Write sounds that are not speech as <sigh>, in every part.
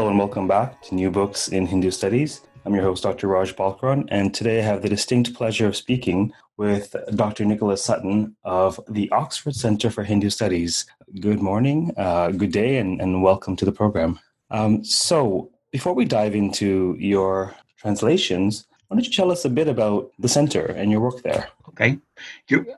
Hello and welcome back to New Books in Hindu Studies. I'm your host, Dr. Raj Balkaran, and today I have the distinct pleasure of speaking with Dr. Nicholas Sutton of the Oxford Center for Hindu Studies. Good morning, uh, good day, and, and welcome to the program. Um, so, before we dive into your translations, why don't you tell us a bit about the center and your work there? Okay.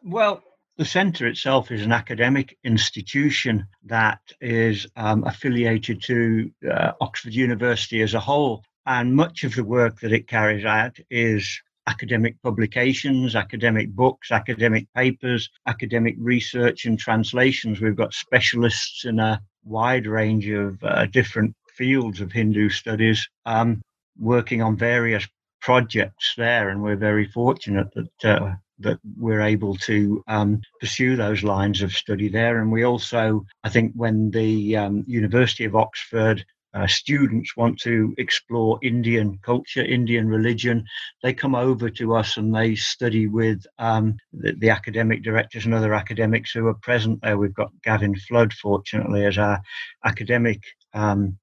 Well, the centre itself is an academic institution that is um, affiliated to uh, Oxford University as a whole. And much of the work that it carries out is academic publications, academic books, academic papers, academic research and translations. We've got specialists in a wide range of uh, different fields of Hindu studies um, working on various projects there. And we're very fortunate that uh, that we're able to um, pursue those lines of study there. And we also, I think, when the um, University of Oxford uh, students want to explore Indian culture, Indian religion, they come over to us and they study with um, the, the, academic directors and other academics who are present there. We've got Gavin Flood, fortunately, as our academic um,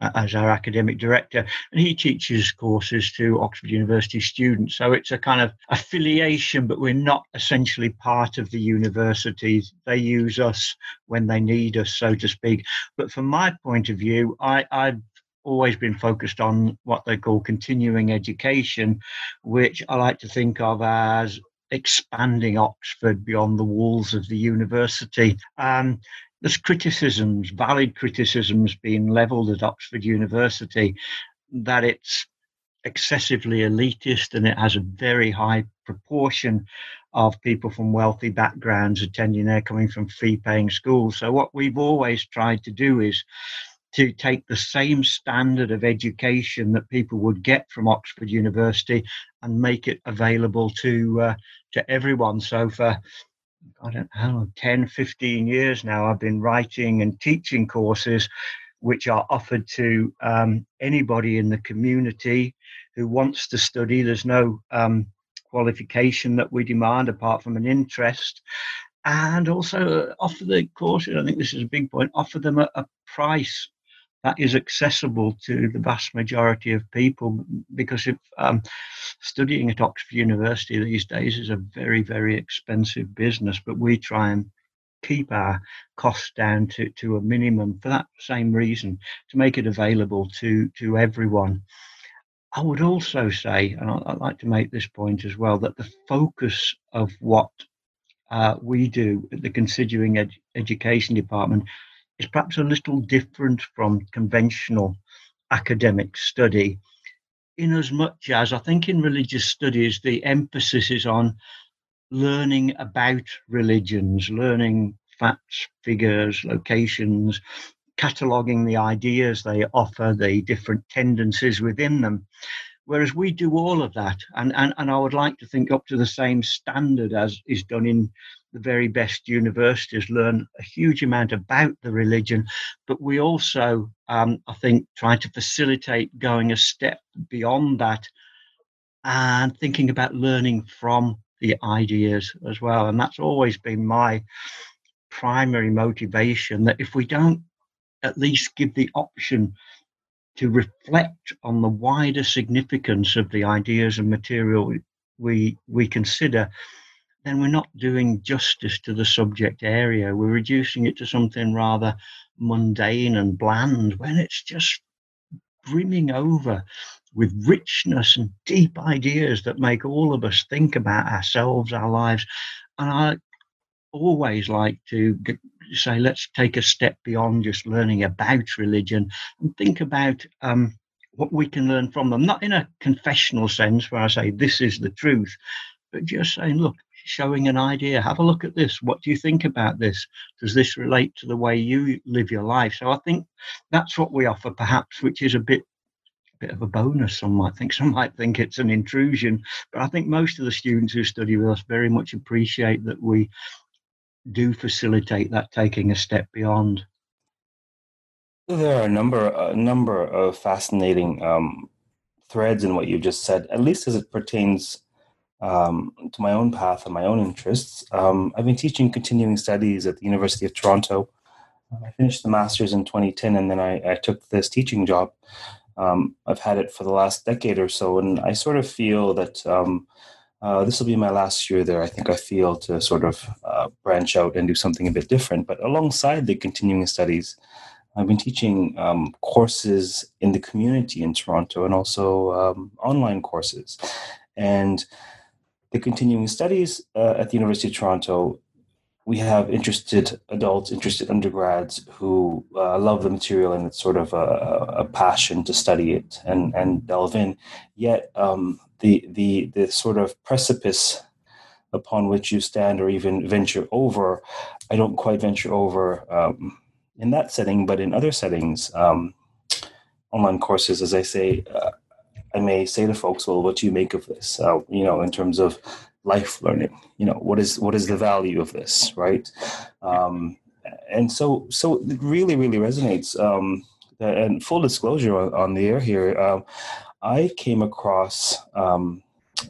as our academic director, and he teaches courses to Oxford University students. So it's a kind of affiliation, but we're not essentially part of the university. They use us when they need us, so to speak. But from my point of view, I, I've always been focused on what they call continuing education, which I like to think of as expanding Oxford beyond the walls of the university. Um, there's criticisms, valid criticisms being levelled at Oxford University that it's excessively elitist and it has a very high proportion of people from wealthy backgrounds attending there coming from fee paying schools. So, what we've always tried to do is to take the same standard of education that people would get from Oxford University and make it available to uh, to everyone. So for I don't know, 10, 15 years now, I've been writing and teaching courses which are offered to um, anybody in the community who wants to study. There's no um, qualification that we demand apart from an interest. And also offer the courses, I think this is a big point, offer them a, a price that is accessible to the vast majority of people because if um, studying at Oxford University these days is a very very expensive business but we try and keep our costs down to, to a minimum for that same reason to make it available to to everyone. I would also say, and I'd like to make this point as well, that the focus of what uh, we do at the Continuing ed- education department is perhaps a little different from conventional academic study, in as much as I think in religious studies the emphasis is on learning about religions, learning facts, figures, locations, cataloguing the ideas they offer, the different tendencies within them. Whereas we do all of that, and, and, and I would like to think up to the same standard as is done in the very best universities learn a huge amount about the religion, but we also, um, I think, try to facilitate going a step beyond that and thinking about learning from the ideas as well. And that's always been my primary motivation that if we don't at least give the option to reflect on the wider significance of the ideas and material we we consider then we're not doing justice to the subject area. We're reducing it to something rather mundane and bland when it's just brimming over with richness and deep ideas that make all of us think about ourselves, our lives. And I always like to say, let's take a step beyond just learning about religion and think about um, what we can learn from them, not in a confessional sense where I say this is the truth, but just saying, look, showing an idea. Have a look at this. What do you think about this? Does this relate to the way you live your life? So I think that's what we offer, perhaps, which is a bit bit of a bonus. Some might think, <laughs> some might think it's an intrusion, but I think most of the students who study with us very much appreciate that we do facilitate that taking a step beyond. There are a number, a number of fascinating um, threads in what you just said, at least as it pertains um, to my own path and my own interests. Um, I've been teaching continuing studies at the University of Toronto. I finished the master's in 2010, and then I, I took this teaching job. Um, I've had it for the last decade or so, and I sort of feel that um, uh, this will be my last year there. I think I feel to sort of uh, branch out and do something a bit different. But alongside the continuing studies, I've been teaching um, courses in the community in Toronto and also um, online courses. And the continuing studies uh, at the University of Toronto, we have interested adults, interested undergrads who uh, love the material and it's sort of a, a, passion to study it and, and delve in. Yet um, the, the, the sort of precipice upon which you stand or even venture over, I don't quite venture over um, in that setting, but in other settings, um, online courses, as I say, uh, I may say to folks, "Well, what do you make of this?" Uh, you know, in terms of life learning, you know, what is what is the value of this, right? Um, and so, so it really, really resonates. Um, and full disclosure on, on the air here, uh, I came across um,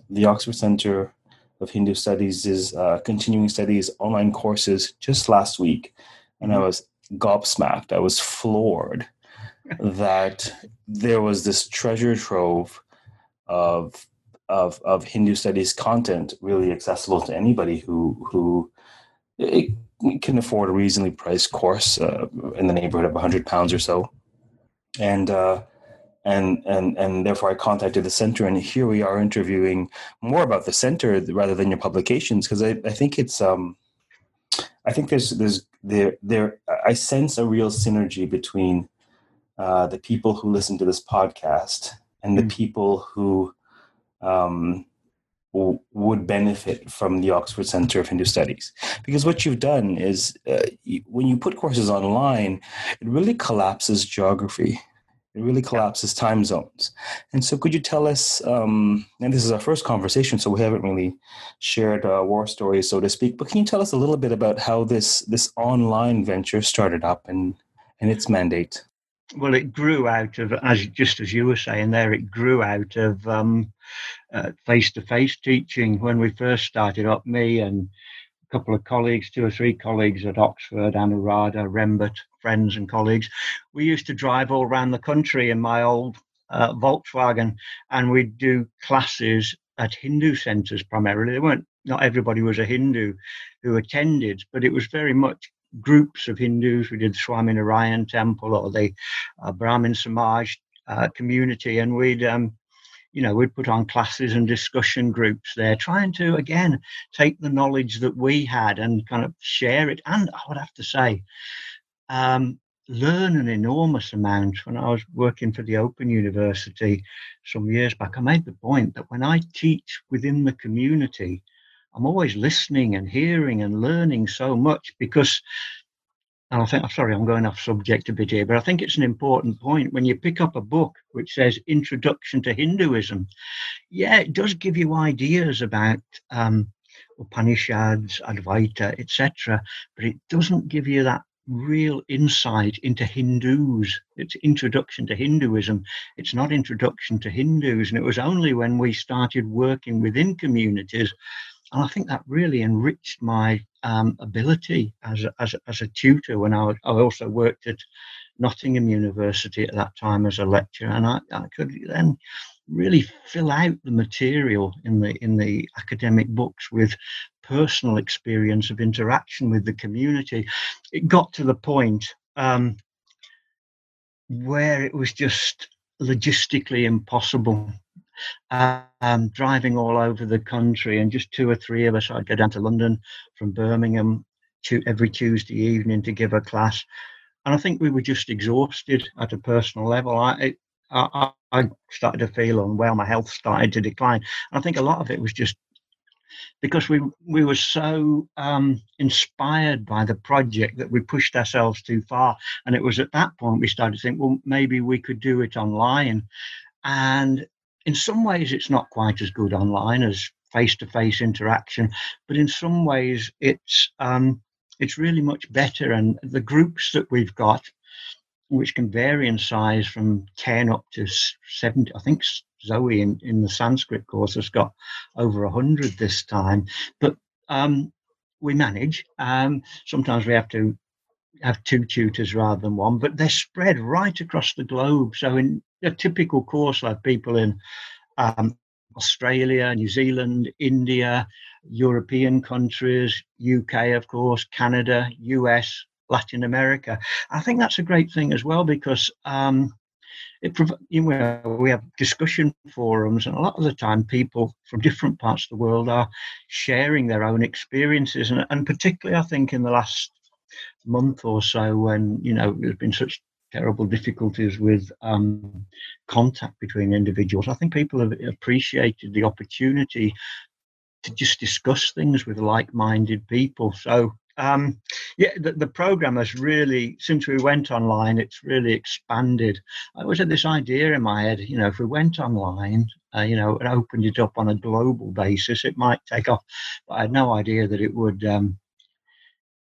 the Oxford Center of Hindu Studies' uh, continuing studies online courses just last week, and I mm-hmm. was gobsmacked. I was floored that there was this treasure trove of of of Hindu studies content really accessible to anybody who who can afford a reasonably priced course uh, in the neighborhood of 100 pounds or so. And uh, and and and therefore I contacted the center and here we are interviewing more about the center rather than your publications because I, I think it's um I think there's there's there there I sense a real synergy between uh, the people who listen to this podcast and the mm. people who um, w- would benefit from the Oxford Center of Hindu Studies. Because what you've done is uh, when you put courses online, it really collapses geography. It really collapses time zones. And so, could you tell us? Um, and this is our first conversation, so we haven't really shared uh, war stories, so to speak. But can you tell us a little bit about how this this online venture started up and and its mandate? Well, it grew out of, as just as you were saying there, it grew out of face to face teaching when we first started up. Me and a couple of colleagues, two or three colleagues at Oxford, Anuradha, Rembert, friends and colleagues. We used to drive all around the country in my old uh, Volkswagen, and we'd do classes at Hindu centres primarily. They weren't not everybody was a Hindu who attended, but it was very much groups of Hindus. We did the Swaminarayan Temple or the uh, Brahmin Samaj uh, community, and we'd um, you know, we'd put on classes and discussion groups there, trying to, again, take the knowledge that we had and kind of share it. And I would have to say, um, learn an enormous amount. When I was working for the Open University some years back, I made the point that when I teach within the community, I'm always listening and hearing and learning so much because and I think, I'm sorry, I'm going off subject a bit here, but I think it's an important point. When you pick up a book which says Introduction to Hinduism, yeah, it does give you ideas about um, Upanishads, Advaita, etc., but it doesn't give you that real insight into Hindus. It's introduction to Hinduism. It's not introduction to Hindus. And it was only when we started working within communities and I think that really enriched my um, ability as a, as, a, as a tutor when I, was, I also worked at Nottingham University at that time as a lecturer, and I, I could then really fill out the material in the in the academic books with personal experience of interaction with the community. It got to the point um, where it was just logistically impossible um, driving all over the country, and just two or three of us. I'd go down to London from Birmingham to, every Tuesday evening to give a class, and I think we were just exhausted at a personal level. I, I, I started to feel unwell. My health started to decline. And I think a lot of it was just because we we were so um, inspired by the project that we pushed ourselves too far. And it was at that point we started to think, well, maybe we could do it online. And in some ways, it's not quite as good online as face-to-face interaction, but in some ways, it's um, it's really much better. And the groups that we've got, which can vary in size from 10 up to 70, I think Zoe in, in the Sanskrit course has got over 100 this time. But um, we manage. Um, sometimes we have to have two tutors rather than one, but they're spread right across the globe. So in a typical course, I have people in um, Australia, New Zealand, India, European countries, UK, of course, Canada, US, Latin America. I think that's a great thing as well because um, it you know, we have discussion forums, and a lot of the time, people from different parts of the world are sharing their own experiences, and, and particularly, I think, in the last month or so, when you know there's been such terrible difficulties with um, contact between individuals, I think people have appreciated the opportunity to just discuss things with like-minded people. So um, yeah, the, the, program has really, since we went online, it's really expanded. I always had this idea in my head, you know, if we went online, uh, you know, and opened it up on a global basis, it might take off. But I had no idea that it would, um,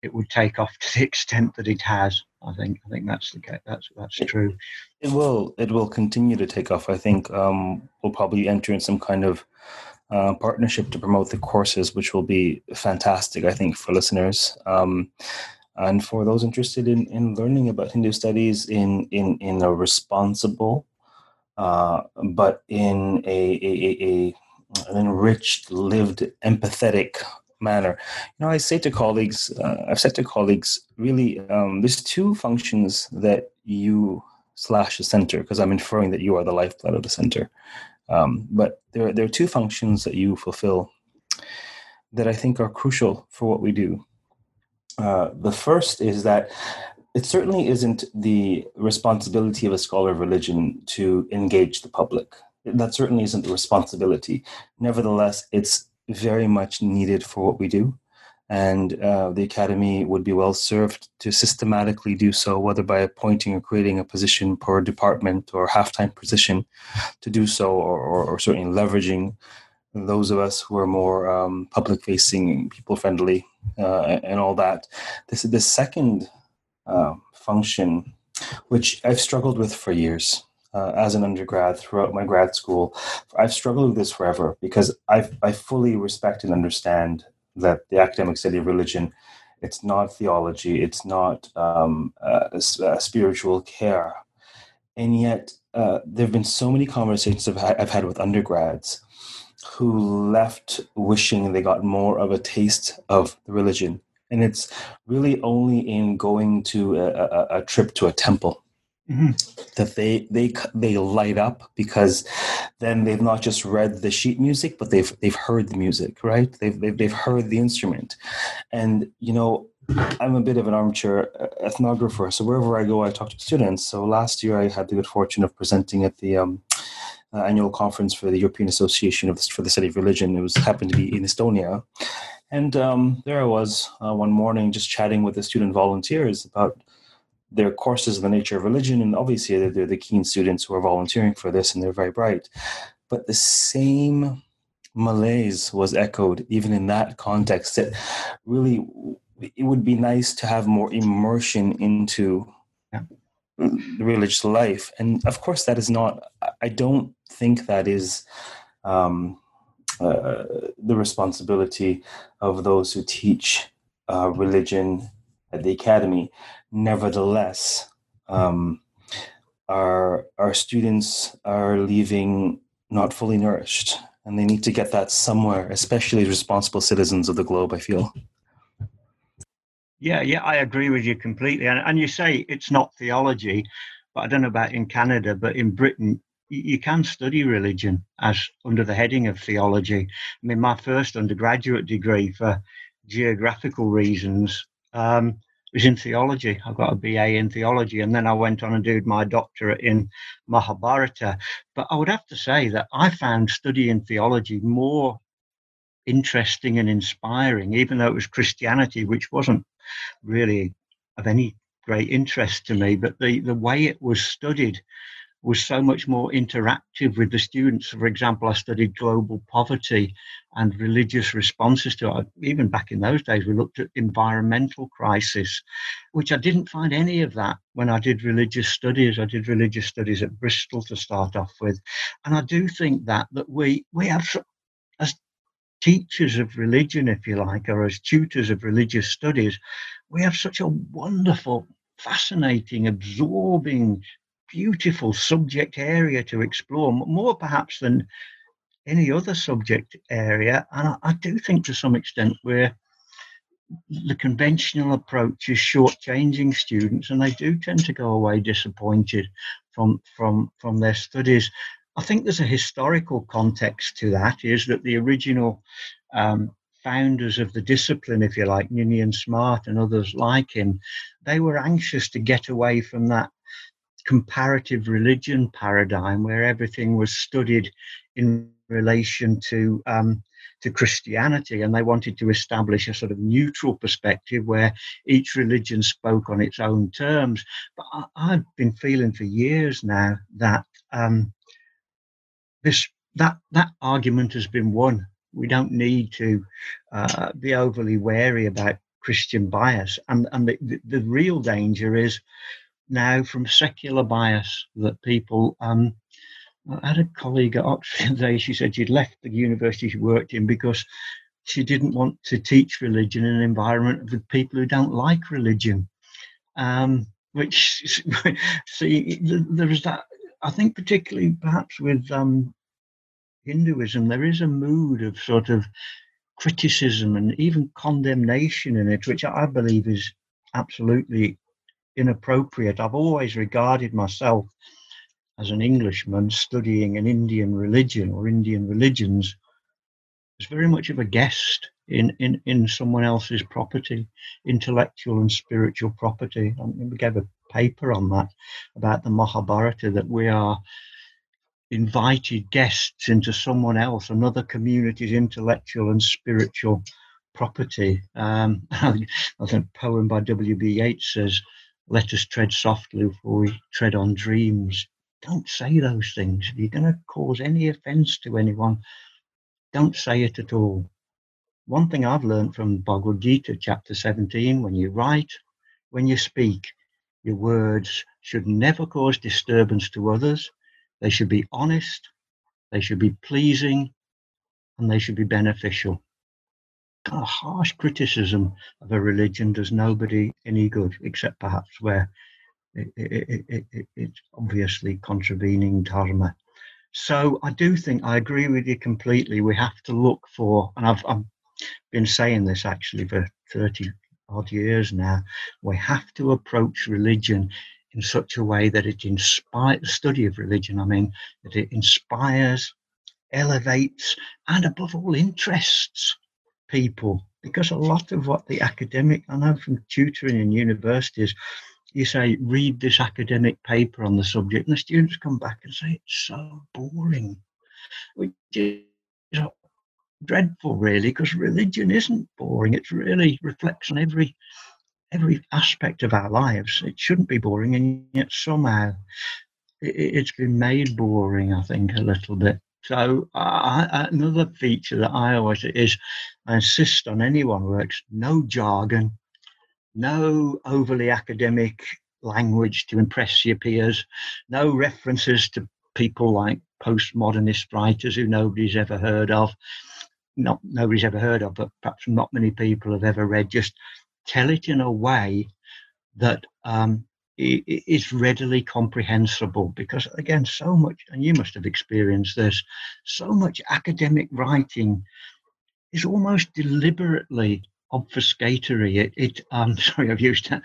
it would take off <laughs> to the extent that it has. I think, I think that's the case. That's that's true. It will, it will continue to take off. I think um, we'll probably enter in some kind of uh, partnership to promote the courses, which will be fantastic, I think, for listeners. Um, and for those interested in, in learning about Hindu studies in, in, in a responsible, uh, but in a, a, a, an enriched, lived, empathetic manner. You know, I say to colleagues, uh, I've said to colleagues, really, um, there's two functions that you slash the center, because I'm inferring that you are the lifeblood of the center. Um, but there, there are two functions that you fulfill that I think are crucial for what we do. Uh, the first is that it certainly isn't the responsibility of a scholar of religion to engage the public. That certainly isn't the responsibility. Nevertheless, it's very much needed for what we do and uh, the academy would be well served to systematically do so, whether by appointing or creating a position per department or half-time position to do so, or, or, or certainly leveraging those of us who are more um, public-facing, people-friendly, uh, and all that. This is the second uh, function, which I've struggled with for years. Uh, as an undergrad throughout my grad school. I've struggled with this forever because I I fully respect and understand that the academic study of religion it's not theology it's not um, uh, spiritual care and yet uh, there have been so many conversations I've had, I've had with undergrads who left wishing they got more of a taste of the religion and it's really only in going to a, a, a trip to a temple Mm-hmm. that they they they light up because then they've not just read the sheet music but they've they've heard the music right? They've they've, they've heard the instrument. And you know i'm a bit of an armchair ethnographer so wherever i go i talk to students. So last year i had the good fortune of presenting at the um, uh, annual conference for the european association of the, for the study of religion. It was happened to be in estonia. And um, there i was uh, one morning just chatting with the student volunteers about their courses in the nature of religion, and obviously they're, they're the keen students who are volunteering for this, and they're very bright. But the same malaise was echoed even in that context. That really, it would be nice to have more immersion into the religious life, and of course, that is not. I don't think that is. Um, uh, the responsibility of those who teach uh, religion at the academy. Nevertheless, um, our our students are leaving not fully nourished, and they need to get that somewhere, especially responsible citizens of the globe. I feel. Yeah, yeah, I agree with you completely. And, and you say it's not theology, but I don't know about in Canada, but in Britain, you can study religion as under the heading of theology. I mean, my first undergraduate degree for geographical reasons um, was in theology. I got a BA in theology, and then I went on and did my doctorate in Mahabharata. But I would have to say that I found studying theology more interesting and inspiring, even though it was Christianity, which wasn't really of any great interest to me. But the, the way it was studied was so much more interactive with the students. For example, I studied global poverty and religious responses to it. Even back in those days, we looked at environmental crisis, which I didn't find any of that when I did religious studies. I did religious studies at Bristol to start off with, and I do think that that we we have as teachers of religion, if you like, or as tutors of religious studies, we have such a wonderful, fascinating, absorbing, beautiful subject area to explore, more perhaps than any other subject area. And I, I do think to some extent we're the conventional approach is shortchanging students, and they do tend to go away disappointed from from from their studies. I think there's a historical context to that. Is that the original um, founders of the discipline, if you like, Ninian Smart and others like him, they were anxious to get away from that comparative religion paradigm where everything was studied in relation to um, to Christianity, and they wanted to establish a sort of neutral perspective where each religion spoke on its own terms. But I, have been feeling for years now that um, this that that argument has been won. We don't need to uh, be overly wary about Christian bias, and and the, the, the real danger is now from secular bias that people. Um, I had a colleague at Oxford <laughs> today. She said she'd left the university she worked in because she didn't want to teach religion in an environment with people who don't like religion. Um, which <laughs> see, there is that. I think particularly perhaps with um, Hinduism, there is a mood of sort of criticism and even condemnation in it, which I believe is absolutely inappropriate. I've always regarded myself as an Englishman studying an Indian religion or Indian religions as very much of a guest in, in, in someone else's property, intellectual and spiritual property. I mean, we gave a paper on that about the Mahabharata that we are invited guests into someone else, another community's intellectual and spiritual property. Um, <laughs> I think a poem by W.B. Yeats says, let us tread softly before we tread on dreams. Don't say those things. If you're going to cause any offense to anyone, don't say it at all. One thing I've learned from Bhagavad Gita, chapter 17 when you write, when you speak, your words should never cause disturbance to others. They should be honest, they should be pleasing, and they should be beneficial kind of harsh criticism of a religion does nobody any good, except perhaps where it, it, it, it's obviously contravening dharma. So I do think I agree with you completely. We have to look for, and I've, I've been saying this actually for 30 odd years now, we have to approach religion in such a way that it inspires the study of religion. I mean, that it inspires, elevates, and above all, interests people because a lot of what the academic, I know from tutoring in universities, you say, read this academic paper on the subject, and the students come back and say, it's so boring, which is dreadful, really, because religion isn't boring. It really reflects on every every aspect of our lives. It shouldn't be boring, and yet somehow it, has been made boring, I think, a little bit. So uh, another feature that I always is I insist on anyone works no jargon, no overly academic language to impress your peers, no references to people like postmodernist writers who nobody's ever heard of. Not nobody's ever heard of, but perhaps not many people have ever read. Just tell it in a way that um, is readily comprehensible because again so much and you must have experienced this so much academic writing is almost deliberately obfuscatory. It, it um <laughs> sorry i've used a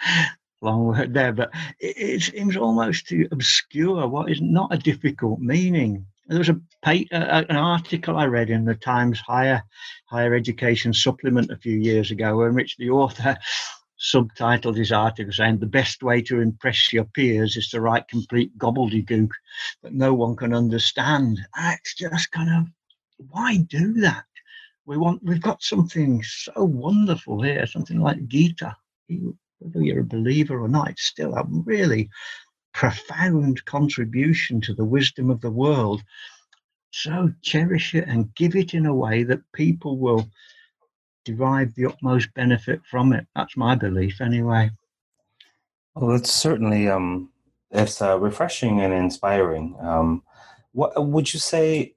long word there but it, it seems almost to obscure what is not a difficult meaning. There was a an article I read in the Times Higher Higher Education supplement a few years ago, in which the author subtitled his article saying the best way to impress your peers is to write complete gobbledygook that no one can understand. It's just kind of why do that? we want we've got something so wonderful here, something like Gita. Whether you're a believer or not, it's still a really profound contribution to the wisdom of the world. So cherish it and give it in a way that people will derive the utmost benefit from it. That's my belief, anyway. Well, it's certainly um, it's uh, refreshing and inspiring. Um, what would you say?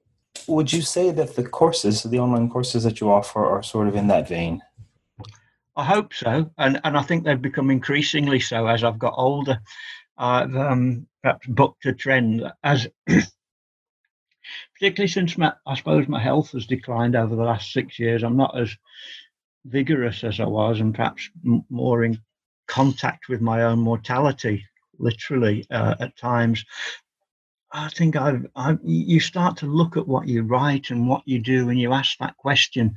Would you say that the courses, the online courses that you offer, are sort of in that vein? I hope so, and and I think they've become increasingly so as I've got older. I've um, perhaps booked a trend as, particularly since my, I suppose my health has declined over the last six years. I'm not as vigorous as I was, and perhaps m- more in contact with my own mortality, literally uh, at times. I think I've, I've, you start to look at what you write and what you do, and you ask that question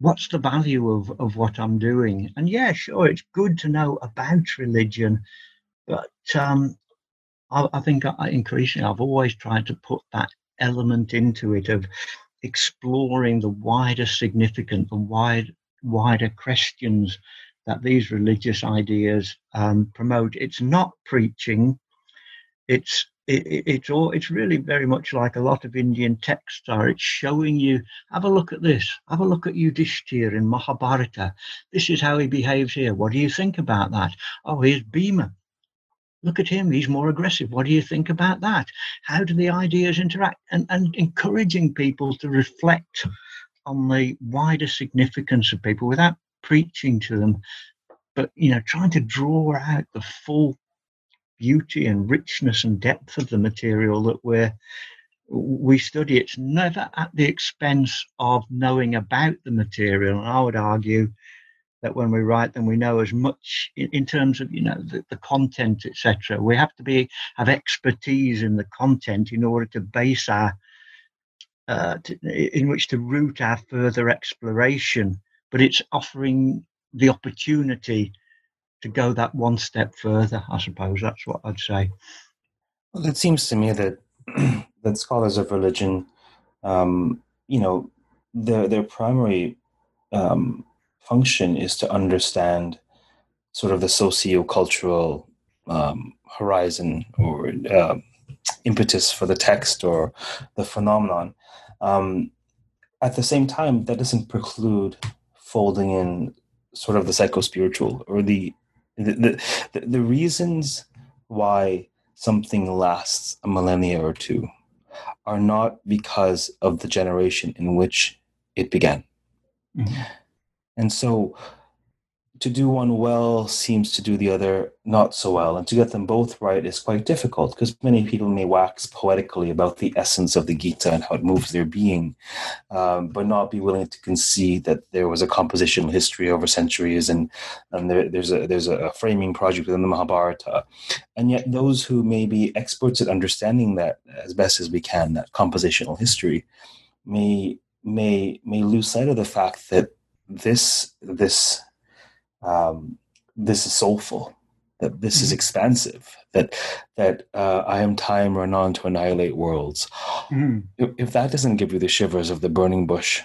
what's the value of, of what I'm doing? And yeah, sure, it's good to know about religion, but um, I, I, think I, increasingly I've always tried to put that element into it of exploring the wider significance, the wide, wider questions that these religious ideas um, promote. It's not preaching. It's it, it's all it's really very much like a lot of Indian texts are. It's showing you, have a look at this, have a look at Yudhishthir in Mahabharata. This is how he behaves here. What do you think about that? Oh, here's Bhima. Look at him, he's more aggressive. What do you think about that? How do the ideas interact? And, and encouraging people to reflect on the wider significance of people without preaching to them, but you know, trying to draw out the full beauty and richness and depth of the material that we're we study. It's never at the expense of knowing about the material. And I would argue that when we write them, we know as much in, in terms of you know the, the content, etc. We have to be have expertise in the content in order to base our uh, to, in which to root our further exploration. But it's offering the opportunity to go that one step further. I suppose that's what I'd say. Well, it seems to me that <clears throat> that scholars of religion, um, you know, their their primary um, function is to understand sort of the socio-cultural um, horizon or uh, impetus for the text or the phenomenon. Um, at the same time, that doesn't preclude folding in sort of the psycho-spiritual or the the, the, the reasons why something lasts a millennia or two are not because of the generation in which it began. Mm-hmm. And so to do one well seems to do the other not so well. And to get them both right is quite difficult because many people may wax poetically about the essence of the Gita and how it moves their being, um, but not be willing to concede that there was a compositional history over centuries and, and there, there's, a, there's a framing project within the Mahabharata. And yet, those who may be experts at understanding that as best as we can, that compositional history, may, may, may lose sight of the fact that this, this um, this is soulful, that this mm-hmm. is expansive, that that uh, I am time run on to annihilate worlds. Mm-hmm. If, if, that doesn't give you the shivers of the burning bush,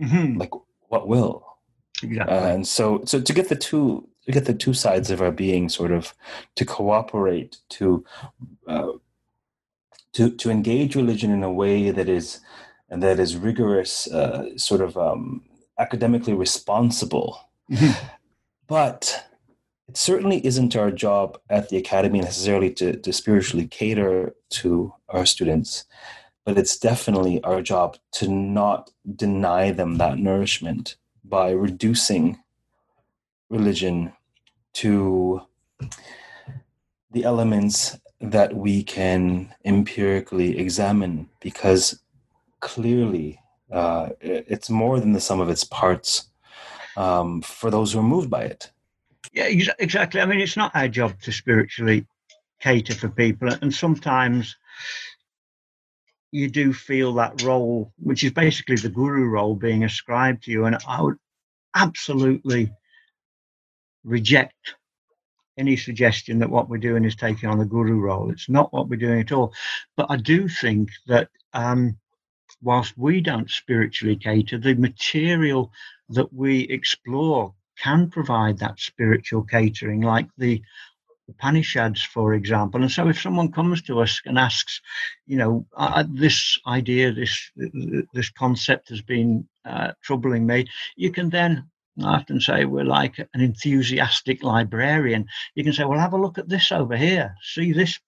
mm-hmm. like what will? Exactly. Uh, and so, so to get the two to get the two sides of our being sort of to cooperate to uh, to to engage religion in a way that is and that is rigorous, uh, sort of um, academically responsible. Mm-hmm. But it certainly isn't our job at the academy necessarily to, to spiritually cater to our students, but it's definitely our job to not deny them that nourishment by reducing religion to the elements that we can empirically examine because clearly uh, it's more than the sum of its parts um, for those who are moved by it. Yeah, exactly. I mean, it's not our job to spiritually cater for people, and sometimes you do feel that role, which is basically the guru role, being ascribed to you. And I would absolutely reject any suggestion that what we're doing is taking on the guru role. It's not what we're doing at all. But I do think that um, whilst we don't spiritually cater, the material that we explore can provide that spiritual catering, like the Upanishads, for example. And so, if someone comes to us and asks, you know, uh, this idea, this this concept has been uh, troubling me, you can then I often say we're like an enthusiastic librarian. You can say, well, have a look at this over here. See this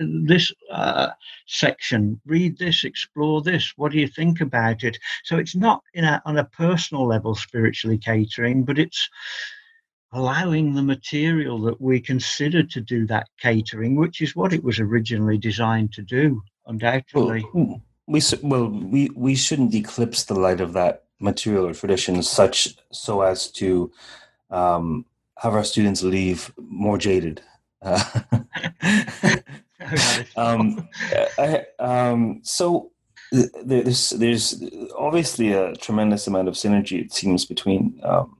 this uh, section, read this, explore this. What do you think about it? So it's not in a, on a personal level spiritually catering, but it's allowing the material that we consider to do that catering, which is what it was originally designed to do, undoubtedly. Well, we well we we shouldn't eclipse the light of that material or tradition such so as to um, have our students leave more jaded. Uh, <laughs> um, <laughs> I, um, so there's there's obviously a tremendous amount of synergy it seems between um,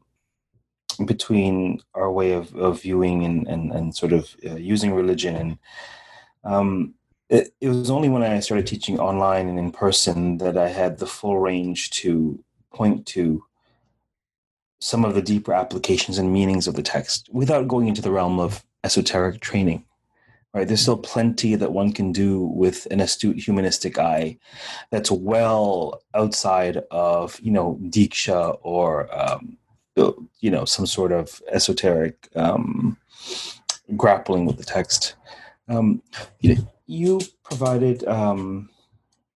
between our way of, of viewing and, and, and sort of uh, using religion and um, it, it was only when I started teaching online and in person that I had the full range to point to some of the deeper applications and meanings of the text without going into the realm of esoteric training right there's still plenty that one can do with an astute humanistic eye that's well outside of you know diksha or um, you know some sort of esoteric um, grappling with the text um, you, you provided um,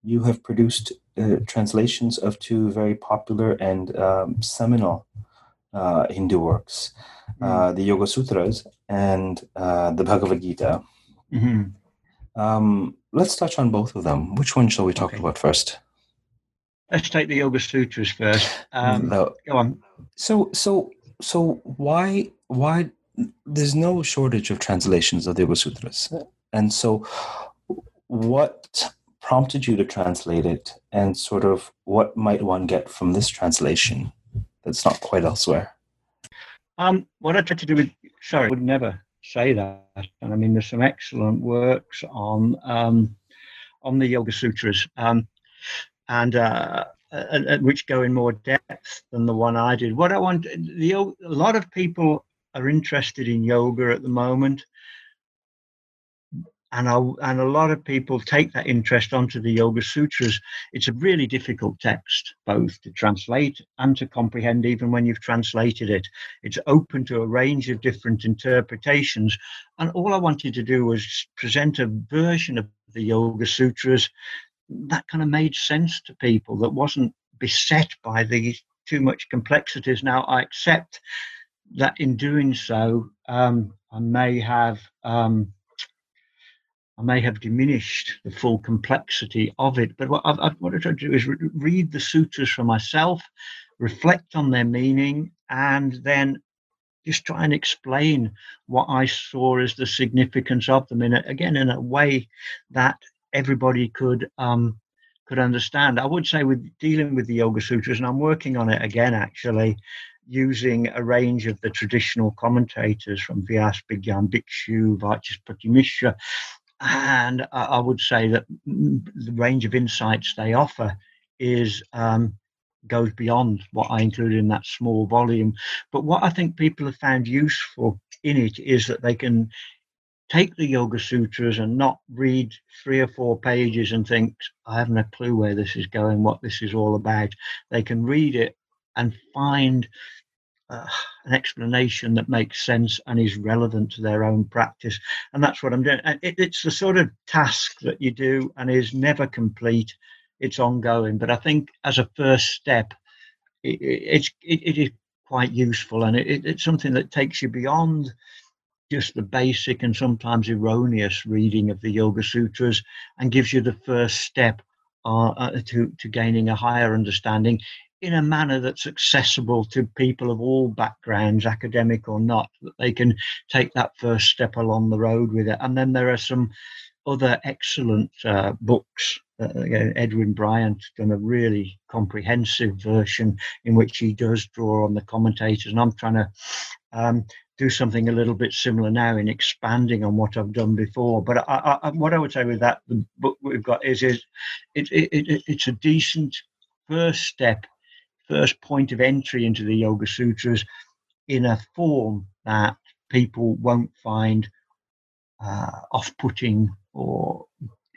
you have produced uh, translations of two very popular and um, seminal uh, Hindu works, mm. the Yoga Sutras and uh, the Bhagavad Gita. Mm-hmm. Um, let's touch on both of them. Which one shall we talk okay. about first? Let's take the Yoga Sutras first. Um, go on. So, so, so, why, why? There's no shortage of translations of the Yoga Sutras, and so, what prompted you to translate it, and sort of what might one get from this translation that's not quite elsewhere? Um, what I tried to do with sorry, would never say that. And I mean, there's some excellent works on um, on the Yoga Sutras, um, and, uh, and, and, which go in more depth than the one I did. What I want, the a lot of people are interested in yoga at the moment, and I, and a lot of people take that interest onto the Yoga Sutras. It's a really difficult text, both to translate and to comprehend, even when you've translated it. It's open to a range of different interpretations, and all I wanted to do was present a version of the Yoga Sutras that kind of made sense to people, that wasn't beset by the too much complexities. Now I accept that in doing so, um, I may have. Um, I may have diminished the full complexity of it. But what I've, I've, what I try to do is re- read the sutras for myself, reflect on their meaning, and then just try and explain what I saw as the significance of them in a, again in a way that everybody could um, could understand. I would say with dealing with the Yoga Sutras, and I'm working on it again actually, using a range of the traditional commentators from Vyas, Bhigyan, Bhikshu, Mishra, and I would say that the range of insights they offer is um, goes beyond what I included in that small volume. But what I think people have found useful in it is that they can take the Yoga Sutras and not read three or four pages and think, I haven't a clue where this is going, what this is all about. They can read it and find uh, an explanation that makes sense and is relevant to their own practice. And that's what I'm doing. And it, it's the sort of task that you do and is never complete. It's ongoing. But I think as a first step, it, it's it, it is quite useful and it, it's something that takes you beyond just the basic and sometimes erroneous reading of the Yoga Sutras and gives you the first step uh, uh, to, to gaining a higher understanding in a manner that's accessible to people of all backgrounds, academic or not, that they can take that first step along the road with it. And then there are some other excellent uh, books. Uh, Edwin Bryant done a really comprehensive version in which he does draw on the commentators, and I'm trying to um, do something a little bit similar now in expanding on what I've done before. But I, I, what I would say with that the book we've got is is it, it, it, it's a decent first step, first point of entry into the Yoga Sutras in a form that people won't find uh, off-putting or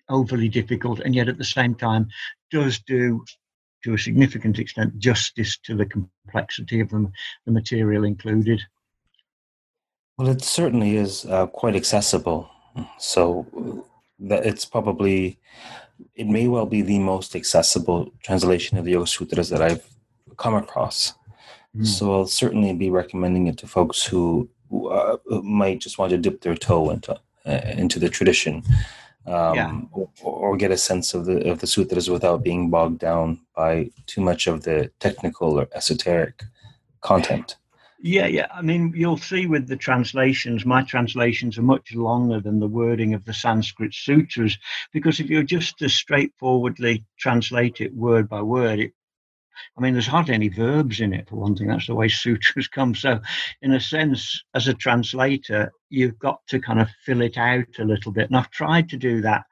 overly difficult, and yet at the same time does do to a significant extent justice to the complexity of the, material included. Well, it certainly is uh, quite accessible. So that it's probably, it may well be the most accessible translation of the Yoga Sutras that I've come across. Mm. So I'll certainly be recommending it to folks who, uh, might just want to dip their toe into uh, into the tradition, um, yeah. or, or, get a sense of the of the sutras without being bogged down by too much of the technical or esoteric content. Yeah, yeah. I mean, you'll see with the translations, my translations are much longer than the wording of the Sanskrit sutras, because if you're just to straightforwardly translate it word by word, it, I mean, there's hardly any verbs in it, for one thing. That's the way <laughs> sutras come. So, in a sense, as a translator, you've got to kind of fill it out a little bit. And I've tried to do that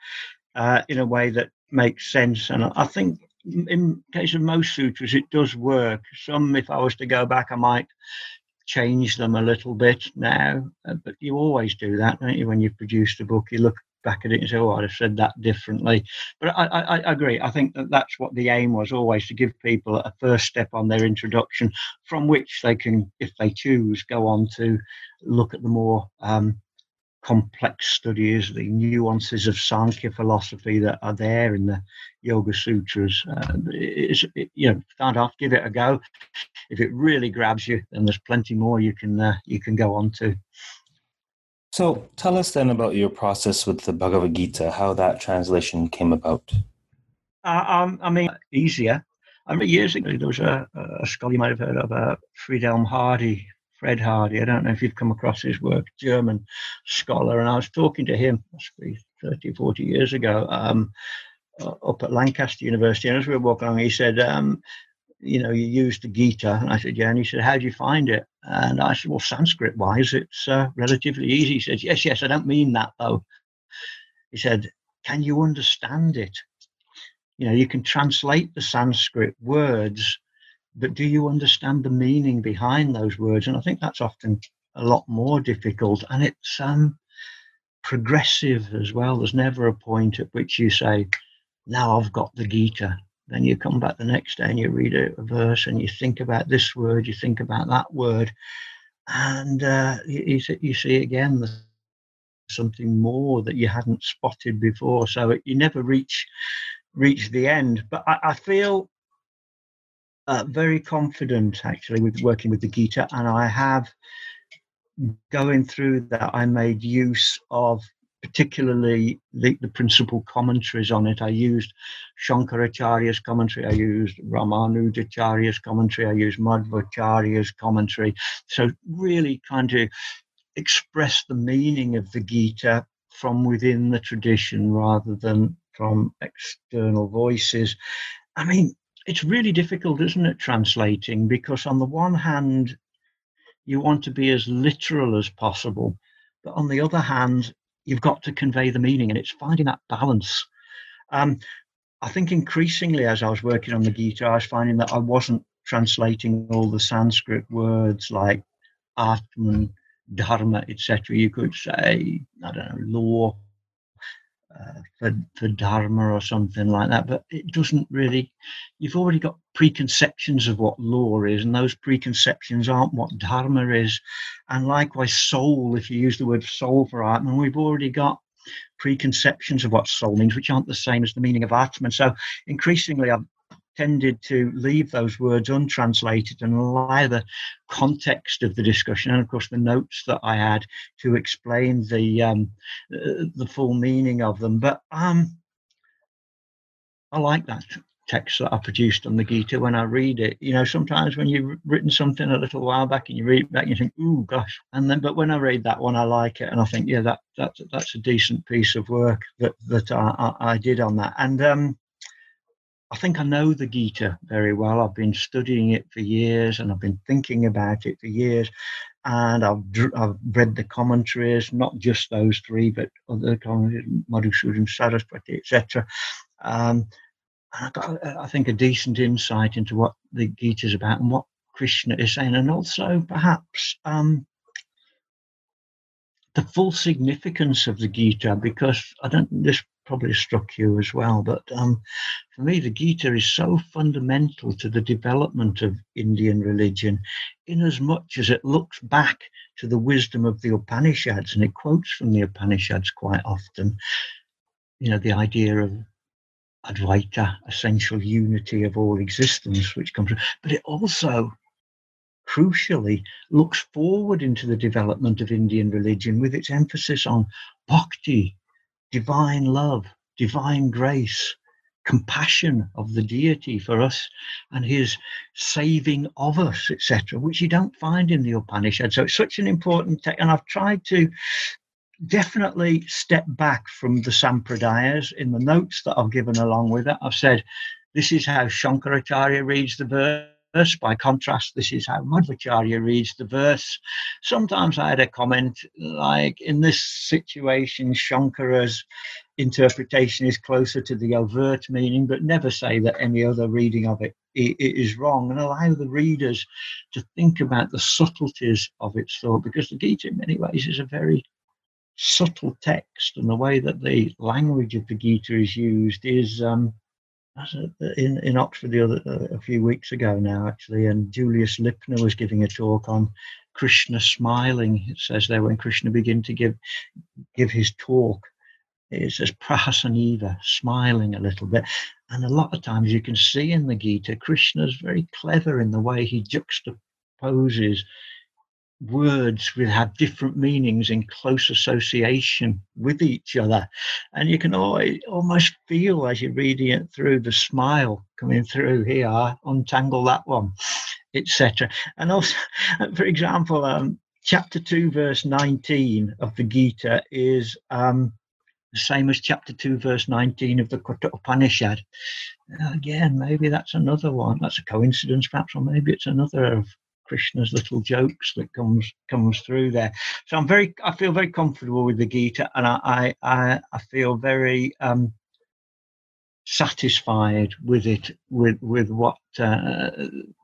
uh, in a way that makes sense. And I think in case of most sutras, it does work. Some, if I was to go back, I might change them a little bit now, uh, but you always do that, don't you? When you've produced a book, you look back at it and say, "Oh, I'd have said that differently." But I, I, I, agree. I think that that's what the aim was always to give people a first step on their introduction, from which they can, if they choose, go on to look at the more um, complex studies, the nuances of Sankhya philosophy that are there in the Yoga Sutras. Uh, it, you know, start off, give it a go. If it really grabs you, then there's plenty more you can uh, you can go on to. So, tell us then about your process with the Bhagavad Gita, how that translation came about. Uh, um, I mean, easier. I mean, years ago, there was a, a scholar you might have heard of, uh, Friedhelm Hardy, Fred Hardy. I don't know if you've come across his work, German scholar. And I was talking to him, must be 30, 40 years ago, um, up at Lancaster University. And as we were walking along, he said, um, you know, you used the Gita. And I said, yeah. And he said, how do you find it? And I said, well, Sanskrit wise, it's uh, relatively easy. He said, yes, yes, I don't mean that though. He said, can you understand it? You know, you can translate the Sanskrit words but do you understand the meaning behind those words? And I think that's often a lot more difficult. And it's um, progressive as well. There's never a point at which you say, now I've got the Gita. Then you come back the next day and you read a, verse and you think about this word, you think about that word, and uh, you, you see again something more that you hadn't spotted before. So you never reach reach the end. But I, I feel uh, very confident actually with working with the Gita, and I have going through that. I made use of particularly the, the principal commentaries on it. I used Shankaracharya's commentary, I used Ramanujacharya's commentary, I used Madhvacharya's commentary. So, really trying to express the meaning of the Gita from within the tradition rather than from external voices. I mean, it's really difficult, isn't it, translating? Because on the one hand, you want to be as literal as possible, but on the other hand, you've got to convey the meaning, and it's finding that balance. Um, I think increasingly, as I was working on the Gita, I was finding that I wasn't translating all the Sanskrit words like Atman, Dharma, etc. You could say, I don't know, law, uh, for, for dharma or something like that but it doesn't really you've already got preconceptions of what law is and those preconceptions aren't what dharma is. And likewise soul if you use the word soul for atman we've already got preconceptions of what soul means which aren't the same as the meaning of atman. So increasingly i've tended to leave those words untranslated and allow the context of the discussion and of course the notes that I had to explain the um, uh, the full meaning of them. But um, I like that text that I produced on the Gita when I read it. You know, sometimes when you've written something a little while back and you read it back, you think, "Ooh, gosh!" And then, but when I read that one, I like it, and I think, "Yeah, that that's that's a decent piece of work that that I, I, I did on that." And um, I think I know the Gita very well. I've been studying it for years and I've been thinking about it for years. and I've, I've read the commentaries, not just those three, but other commentaries, Madhusudan Saraswati, etc. Um, I got, I think, a decent insight into what the Gita is about and what Krishna is saying, and also perhaps um, the full significance of the Gita, because I don't. This probably struck you as well, but um, for me, the Gita is so fundamental to the development of Indian religion, in as much as it looks back to the wisdom of the Upanishads and it quotes from the Upanishads quite often. You know, the idea of Advaita, essential unity of all existence, which comes, but it also crucially looks forward into the development of Indian religion with its emphasis on bhakti, divine love, divine grace, compassion of the deity for us and his saving of us, etc., which you don't find in the Upanishad. So it's such an important text. And I've tried to definitely step back from the Sampradayas in the notes that I've given along with it. I've said, this is how Shankaracharya reads the verse verse. By contrast, this is how Madhvacharya reads the verse. Sometimes I had a comment like, in this situation, Shankara's interpretation is closer to the overt meaning, but never say that any other reading of it, it is wrong, and allow the readers to think about the subtleties of its thought, because the Gita, in many ways, is a very subtle text, and the way that the language of the Gita is used is um, in in Oxford the other uh, a few weeks ago now actually, and Julius Lipner was giving a talk on Krishna smiling. It says there when Krishna began to give give his talk, it says prahasaniva, smiling a little bit. And a lot of times you can see in the Gita, Krishna's very clever in the way he juxtaposes words will have different meanings in close association with each other. And you can always, almost feel as you're reading it through the smile coming through here, untangle that one, etc. And also, <laughs> for example, um, chapter 2, verse 19 of the Gita is um, the same as chapter 2, verse 19 of the Katha Upanishad. Again, maybe that's another one. That's a coincidence, perhaps, or maybe it's another of Krishna's little jokes that comes comes through there. So I'm very, I feel very comfortable with the Gita, and I I I feel very um, satisfied with it, with with what uh,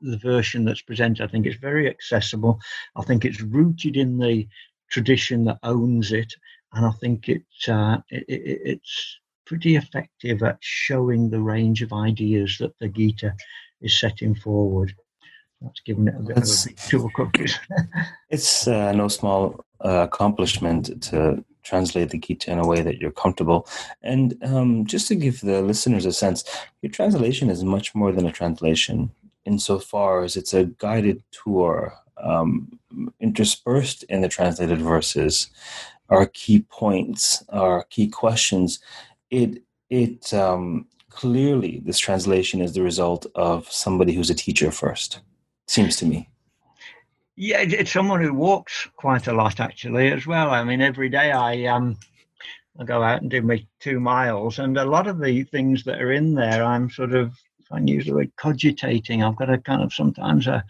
the version that's presented. I think it's very accessible. I think it's rooted in the tradition that owns it, and I think it, uh, it, it it's pretty effective at showing the range of ideas that the Gita is setting forward. That's giving it a bit That's, of a tool cookies. <laughs> it's uh, no small uh, accomplishment to translate the Gita in a way that you're comfortable. And um, just to give the listeners a sense, your translation is much more than a translation insofar as it's a guided tour um, interspersed in the translated verses are key points, are key questions. It it um, clearly this translation is the result of somebody who's a teacher first seems to me. Yeah, it's someone who walks quite a lot actually as well. I mean, every day I um I go out and do my two miles, and a lot of the things that are in there, I'm sort of I use the word cogitating. I've got a kind of sometimes a,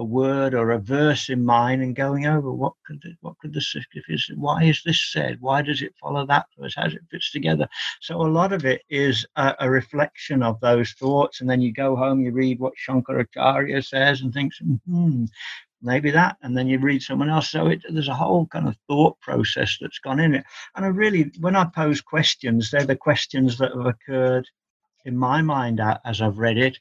a word or a verse in mind and going over what could it, what could the significance? Why is this said? Why does it follow that verse? How does it fits together? So a lot of it is a, a reflection of those thoughts, and then you go home, you read what Shankaracharya says, and thinks hmm, maybe that and then you read someone else so it, there's a whole kind of thought process that's gone in it and i really when i pose questions they're the questions that have occurred in my mind as I've read it,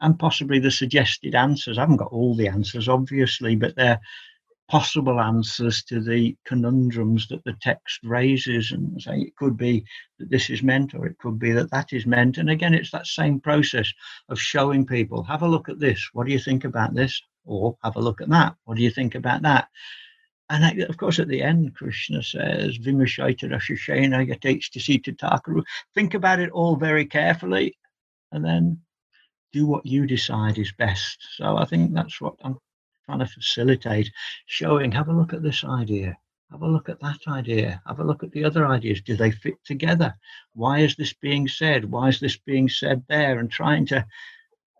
and possibly the suggested answers. I haven't got all the answers, obviously, but they're possible answers to the conundrums that the text raises. And say it could be that this is meant, or it could be that that is meant. And again, it's that same process of showing people have a look at this. What do you think about this? Or have a look at that. What do you think about that? And of course, at the end, Krishna says, Vimashaita Rashashena Yatechtasita Takaru. Think about it all very carefully and then do what you decide is best. So I think that's what I'm trying to facilitate, showing, have a look at this idea, have a look at that idea, have a look at the other ideas. Do they fit together? Why is this being said? Why is this being said there? And trying to,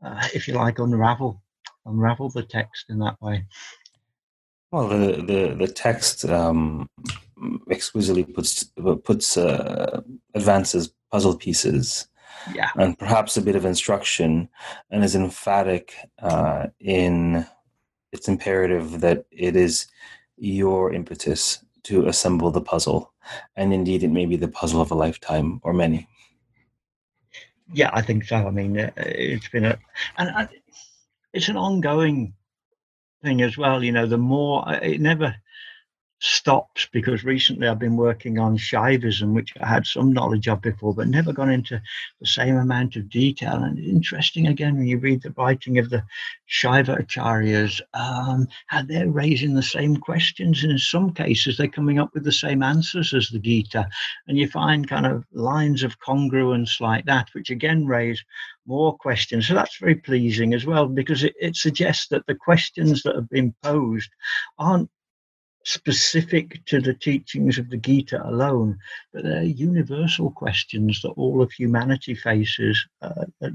uh, if you like, unravel, unravel the text in that way. Well, the the the text um, exquisitely puts puts uh, advances puzzle pieces, yeah, and perhaps a bit of instruction, and is emphatic uh, in its imperative that it is your impetus to assemble the puzzle, and indeed it may be the puzzle of a lifetime or many. Yeah, I think so. I mean, uh, it's been a and I, it's an ongoing thing as well. You know, the more it never stops because recently I've been working on Shaivism, which I had some knowledge of before, but never gone into the same amount of detail. And interesting again when you read the writing of the Shaiva Acharyas, um, how they're raising the same questions, and in some cases they're coming up with the same answers as the Gita, and you find kind of lines of congruence like that, which again raise more questions. So that's very pleasing as well because it, it suggests that the questions that have been posed aren't specific to the teachings of the Gita alone, but they're universal questions that all of humanity faces uh, at,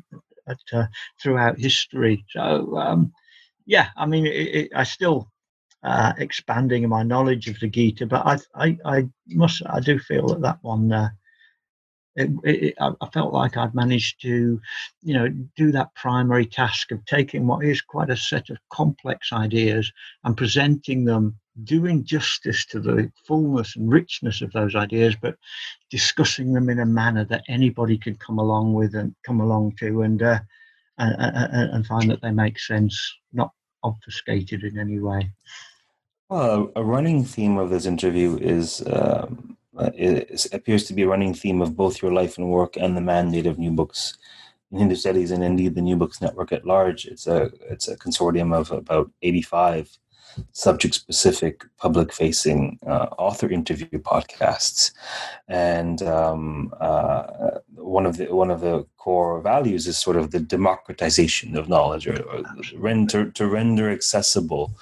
at, uh, throughout history. So, um, yeah, I mean, it, it, I still uh, expanding my knowledge of the Gita, but I, I, I must, I do feel that that one. Uh, it, it, I felt like I'd managed to, you know, do that primary task of taking what is quite a set of complex ideas and presenting them doing justice to the fullness and richness of those ideas, but discussing them in a manner that anybody could come along with and come along to and uh, and, and, find that they make sense, not obfuscated in any way. Well, a running theme of this interview is, um, is appears to be a running theme of both your life and work and the mandate of New Books in Hindu Studies and indeed the New Books Network at large. It's a it's a consortium of about eighty five subject specific, public facing uh, author interview podcasts. And um, uh, one of the one of the core values is sort of the democratization of knowledge, or, or render to render accessible.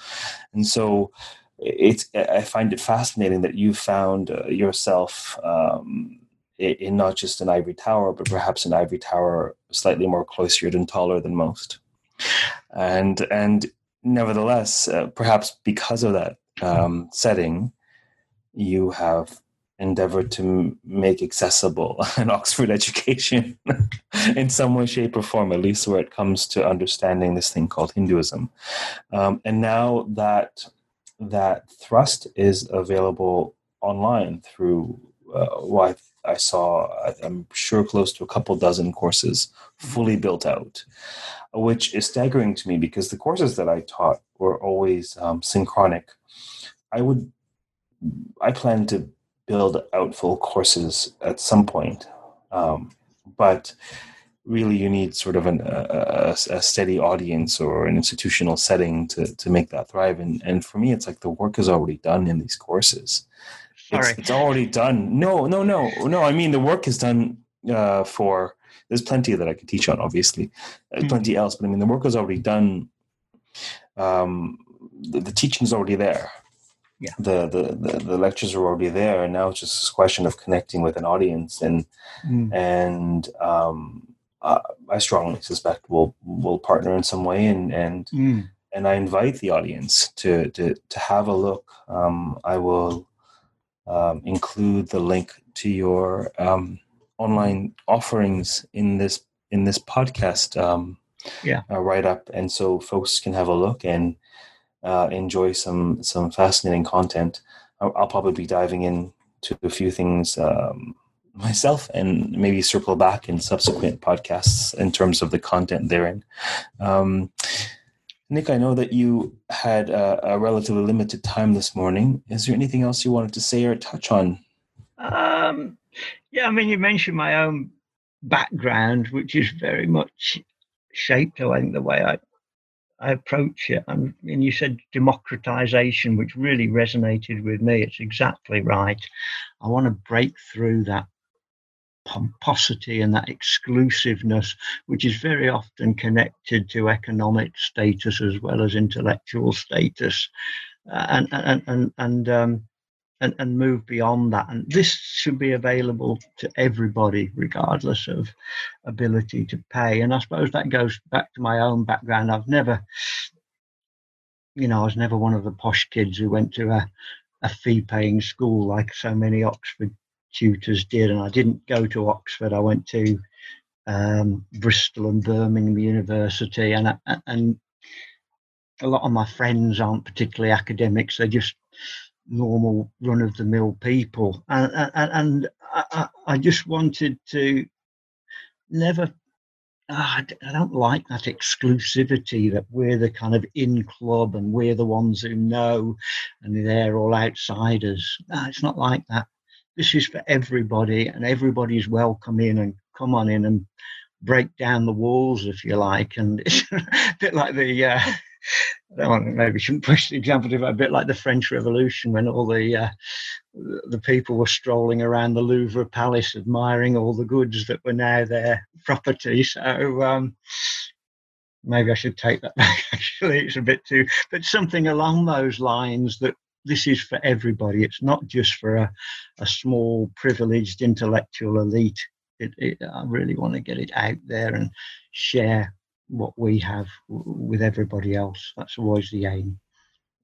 And so, it's I find it fascinating that you found uh, yourself. Um, in not just an ivory tower, but perhaps an ivory tower slightly more cloistered and taller than most. And and nevertheless, uh, perhaps because of that um, setting, you have endeavored to m- make accessible <laughs> an Oxford education <laughs> in some way, shape, or form, at least where it comes to understanding this thing called Hinduism. Um, and now that that thrust is available online through uh, I saw, I'm sure, close to a couple dozen courses fully built out which is staggering to me because the courses that I taught were always um, synchronic. I would, I plan to build out full courses at some point, um, but really you need sort of an, a, a, steady audience or an institutional setting to, to make that thrive. And, and for me, it's like the work is already done in these courses. Sorry. It's, it's already done. No, no, no, no. I mean, the work is done uh, for there's plenty that I could teach on, obviously, mm-hmm. plenty else. But I mean, the work is already done. Um, the, the teaching is already there. Yeah. The, the, the the lectures are already there, and now it's just a question of connecting with an audience, and mm. and um, uh, I strongly suspect we'll we'll partner in some way, and and mm. and I invite the audience to to to have a look. Um, I will um, include the link to your um, online offerings in this in this podcast um, yeah. uh, write up, and so folks can have a look and uh, enjoy some some fascinating content. I'll, I'll, probably be diving in to a few things um, myself, and maybe circle back in subsequent podcasts in terms of the content therein. Um, Nick, I know that you had a, a, relatively limited time this morning. Is there anything else you wanted to say or touch on? Um, yeah, I mean, you mentioned my own background, which is very much shaped, I think, the way I I approach it. And, and you said democratization, which really resonated with me. It's exactly right. I want to break through that pomposity and that exclusiveness, which is very often connected to economic status as well as intellectual status. Uh, and and and and um, and, and move beyond that. And this should be available to everybody, regardless of ability to pay. And I suppose that goes back to my own background. I've never, you know, I was never one of the posh kids who went to a, a fee paying school like so many Oxford tutors did. And I didn't go to Oxford, I went to um, Bristol and Birmingham University. And, and a lot of my friends aren't particularly academics, they're just normal run of the mill people. And, and, and I, I just wanted to never Ah, I don't like that exclusivity that we're the kind of in club and we're the ones who know and they're all outsiders. No, it's not like that. This is for everybody and everybody's welcome in and come on in and break down the walls if you like. And <laughs> it's a bit like the, uh, I maybe shouldn't push the example, a bit like the French Revolution when all the uh, the people were strolling around the Louvre Palace admiring all the goods that were now their property. So um, maybe I should take that back. <laughs> Actually, it's a bit too, but something along those lines that this is for everybody. It's not just for a, a small, privileged intellectual elite. It, it, I really want to get it out there and share what we have with everybody else. That's always the aim.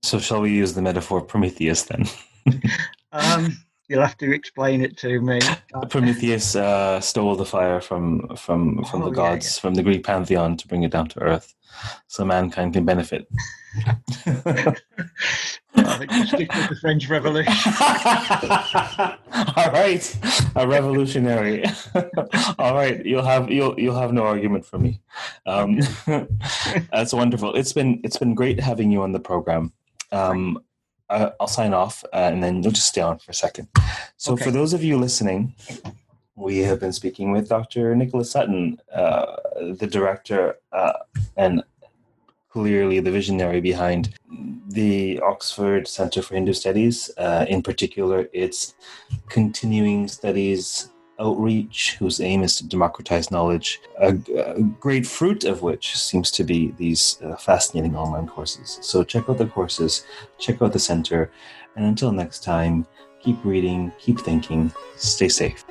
So, shall we use the metaphor Prometheus then? <laughs> um, you'll have to explain it to me. <laughs> Prometheus uh, stole the fire from from from oh, the gods, yeah, yeah. from the Greek pantheon, to bring it down to Earth, so mankind can benefit. <laughs> stick with the French Revolution. <laughs> All right, a revolutionary. <laughs> All right, you'll have you'll you'll have no argument for me. Um, <laughs> that's wonderful. It's been it's been great having you on the program. Um, uh, I'll sign off, uh, and then you'll just stay on for a second. So, okay. for those of you listening, we have been speaking with Dr. Nicholas Sutton, uh, the director uh, and clearly the visionary behind the Oxford Centre for Hindu Studies, uh, in particular, its continuing studies outreach, whose aim is to democratize knowledge, a, a great fruit of which seems to be these uh, fascinating online courses. So check out the courses, check out the center, and until next time, keep reading, keep thinking, stay safe.